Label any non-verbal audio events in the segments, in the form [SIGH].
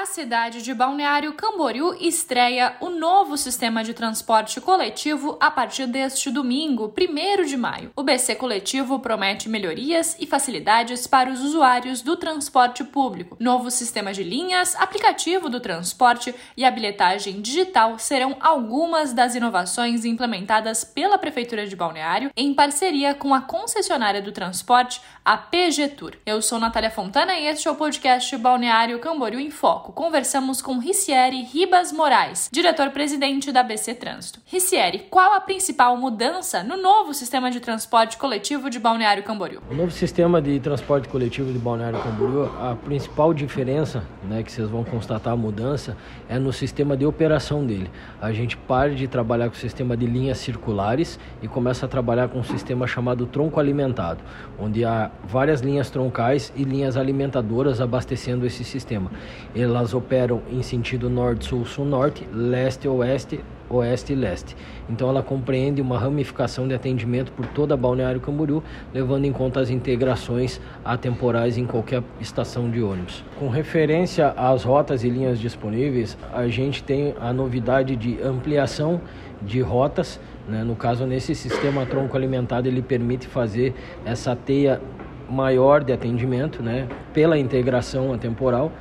A cidade de Balneário Camboriú estreia o novo sistema de transporte coletivo a partir deste domingo, 1 de maio. O BC Coletivo promete melhorias e facilidades para os usuários do transporte público. Novo sistema de linhas, aplicativo do transporte e a bilhetagem digital serão algumas das inovações implementadas pela Prefeitura de Balneário em parceria com a concessionária do transporte, a PG Tour. Eu sou Natália Fontana e este é o podcast Balneário Camboriú em Foco. Conversamos com Ricieri Ribas Moraes, diretor-presidente da BC Trânsito. Ricieri, qual a principal mudança no novo sistema de transporte coletivo de Balneário Camboriú? O novo sistema de transporte coletivo de Balneário Camboriú, a principal diferença, né, que vocês vão constatar a mudança, é no sistema de operação dele. A gente para de trabalhar com o sistema de linhas circulares e começa a trabalhar com um sistema chamado tronco alimentado, onde há várias linhas troncais e linhas alimentadoras abastecendo esse sistema. Ele elas operam em sentido norte-sul, sul-norte, leste-oeste, oeste e leste. Então ela compreende uma ramificação de atendimento por toda a Balneário Camboriú, levando em conta as integrações atemporais em qualquer estação de ônibus. Com referência às rotas e linhas disponíveis, a gente tem a novidade de ampliação de rotas. Né? No caso, nesse sistema tronco alimentado, ele permite fazer essa teia maior de atendimento, né? pela integração atemporal.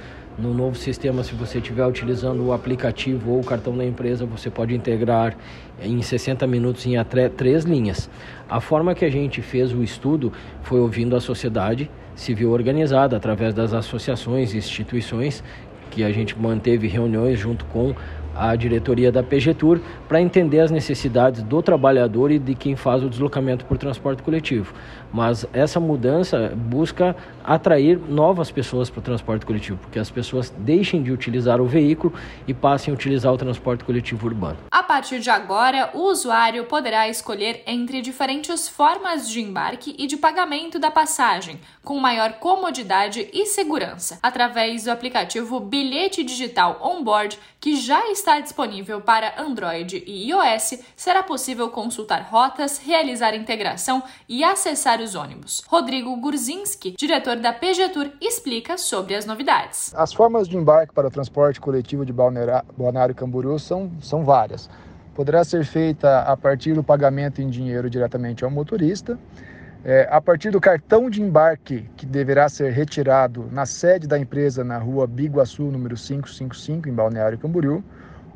No novo sistema, se você estiver utilizando o aplicativo ou o cartão da empresa, você pode integrar em 60 minutos em até três linhas. A forma que a gente fez o estudo foi ouvindo a sociedade civil organizada através das associações e instituições que a gente manteve reuniões junto com a diretoria da PGTUR para entender as necessidades do trabalhador e de quem faz o deslocamento por transporte coletivo. Mas essa mudança busca atrair novas pessoas para o transporte coletivo, porque as pessoas deixem de utilizar o veículo e passem a utilizar o transporte coletivo urbano. A partir de agora, o usuário poderá escolher entre diferentes formas de embarque e de pagamento da passagem, com maior comodidade e segurança, através do aplicativo Bilhete Digital Onboard, que já está disponível para Android e iOS, será possível consultar rotas, realizar integração e acessar vários ônibus. Rodrigo Gurzinski, diretor da PG Tour, explica sobre as novidades. As formas de embarque para o transporte coletivo de Balneário Camboriú são, são várias. Poderá ser feita a partir do pagamento em dinheiro diretamente ao motorista, é, a partir do cartão de embarque que deverá ser retirado na sede da empresa na rua Biguaçu, número 555, em Balneário Camboriú,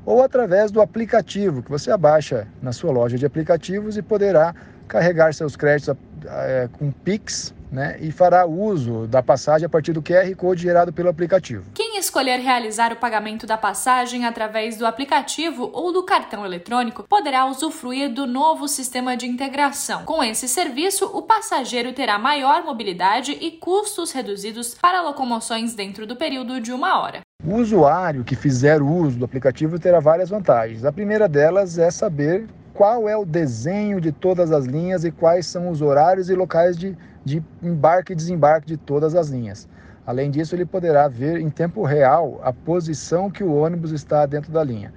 ou através do aplicativo que você abaixa na sua loja de aplicativos e poderá carregar seus créditos é, com Pix né, e fará uso da passagem a partir do QR Code gerado pelo aplicativo. Quem escolher realizar o pagamento da passagem através do aplicativo ou do cartão eletrônico poderá usufruir do novo sistema de integração. Com esse serviço, o passageiro terá maior mobilidade e custos reduzidos para locomoções dentro do período de uma hora. O usuário que fizer uso do aplicativo terá várias vantagens. A primeira delas é saber qual é o desenho de todas as linhas e quais são os horários e locais de, de embarque e desembarque de todas as linhas. Além disso, ele poderá ver em tempo real a posição que o ônibus está dentro da linha.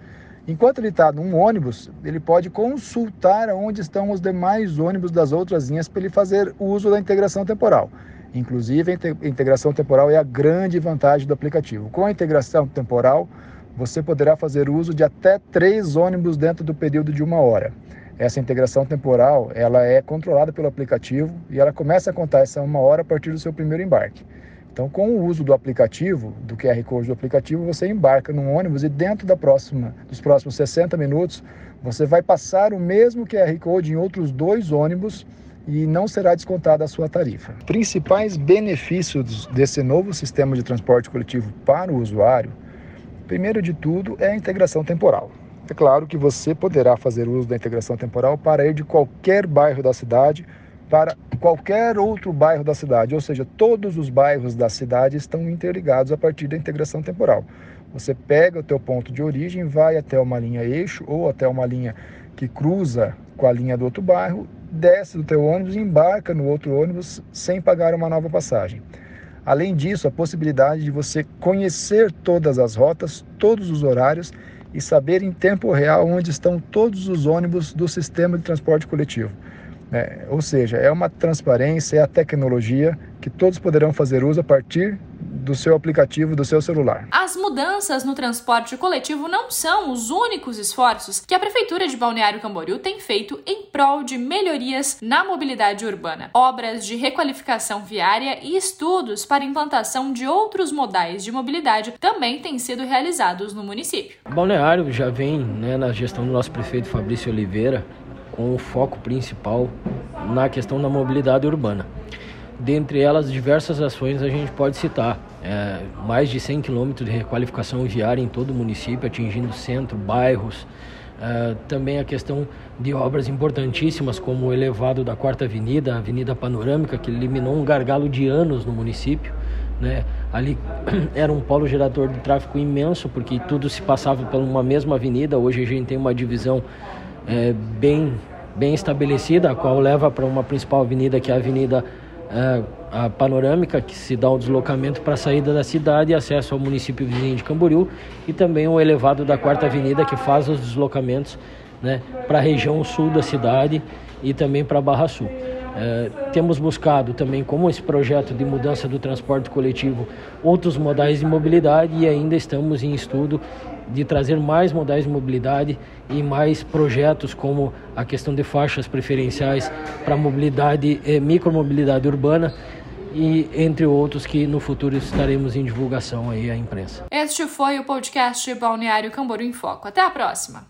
Enquanto ele está num ônibus, ele pode consultar onde estão os demais ônibus das outras linhas para ele fazer uso da integração temporal. Inclusive, a integração temporal é a grande vantagem do aplicativo. Com a integração temporal, você poderá fazer uso de até três ônibus dentro do período de uma hora. Essa integração temporal ela é controlada pelo aplicativo e ela começa a contar essa uma hora a partir do seu primeiro embarque. Então, com o uso do aplicativo, do QR Code do aplicativo, você embarca num ônibus e dentro da próxima, dos próximos 60 minutos, você vai passar o mesmo QR Code em outros dois ônibus e não será descontada a sua tarifa. Principais benefícios desse novo sistema de transporte coletivo para o usuário Primeiro de tudo é a integração temporal. É claro que você poderá fazer uso da integração temporal para ir de qualquer bairro da cidade para qualquer outro bairro da cidade, ou seja, todos os bairros da cidade estão interligados a partir da integração temporal. Você pega o teu ponto de origem, vai até uma linha eixo ou até uma linha que cruza com a linha do outro bairro, desce do teu ônibus e embarca no outro ônibus sem pagar uma nova passagem. Além disso, a possibilidade de você conhecer todas as rotas, todos os horários e saber em tempo real onde estão todos os ônibus do sistema de transporte coletivo. É, ou seja, é uma transparência, é a tecnologia que todos poderão fazer uso a partir do seu aplicativo, do seu celular. As mudanças no transporte coletivo não são os únicos esforços que a Prefeitura de Balneário Camboriú tem feito em prol de melhorias na mobilidade urbana. Obras de requalificação viária e estudos para implantação de outros modais de mobilidade também têm sido realizados no município. Balneário já vem né, na gestão do nosso prefeito Fabrício Oliveira com o foco principal na questão da mobilidade urbana. Dentre elas, diversas ações a gente pode citar. É, mais de 100 quilômetros de requalificação viária em todo o município, atingindo centro, bairros. É, também a questão de obras importantíssimas, como o elevado da Quarta Avenida, a Avenida Panorâmica, que eliminou um gargalo de anos no município. Né? Ali [CLEARS THROAT] era um polo gerador de tráfego imenso, porque tudo se passava por uma mesma avenida. Hoje a gente tem uma divisão é, bem, bem estabelecida, a qual leva para uma principal avenida, que é a Avenida a panorâmica que se dá o deslocamento para a saída da cidade e acesso ao município vizinho de Camboriú e também o elevado da Quarta Avenida que faz os deslocamentos né, para a região sul da cidade e também para a Barra Sul. É, temos buscado também, como esse projeto de mudança do transporte coletivo, outros modais de mobilidade e ainda estamos em estudo de trazer mais modais de mobilidade e mais projetos como a questão de faixas preferenciais para mobilidade, eh, micromobilidade urbana e entre outros que no futuro estaremos em divulgação aí à imprensa. Este foi o podcast Balneário Camboriú em Foco. Até a próxima.